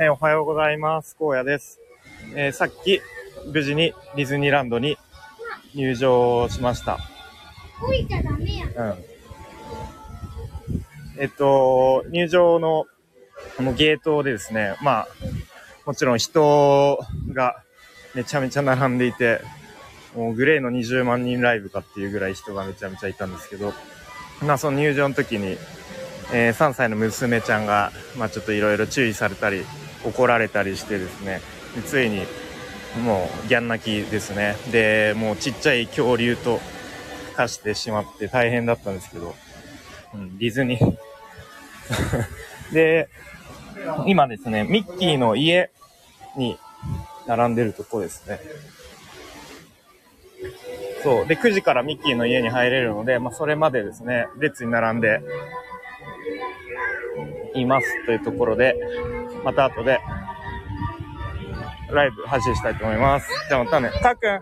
えーおはようございます。荒野です。えーさっき、無事にディズニーランドに入場しました。降りちゃダメや。うん。えっと、入場の、このゲートでですね、まあ、もちろん人がめちゃめちゃ並んでいて、もうグレーの20万人ライブかっていうぐらい人がめちゃめちゃいたんですけど、まあその入場の時に、えー3歳の娘ちゃんが、まあちょっといろいろ注意されたり、怒られたりしてですね、でついにもうギャン泣きですね。で、もうちっちゃい恐竜と化してしまって大変だったんですけど、うん、ディズニー。で、今ですね、ミッキーの家に並んでるとこですね。そう。で、9時からミッキーの家に入れるので、まあ、それまでですね、列に並んでいますというところで、また後で、ライブ配信したいと思います。じゃあまたね。たっくん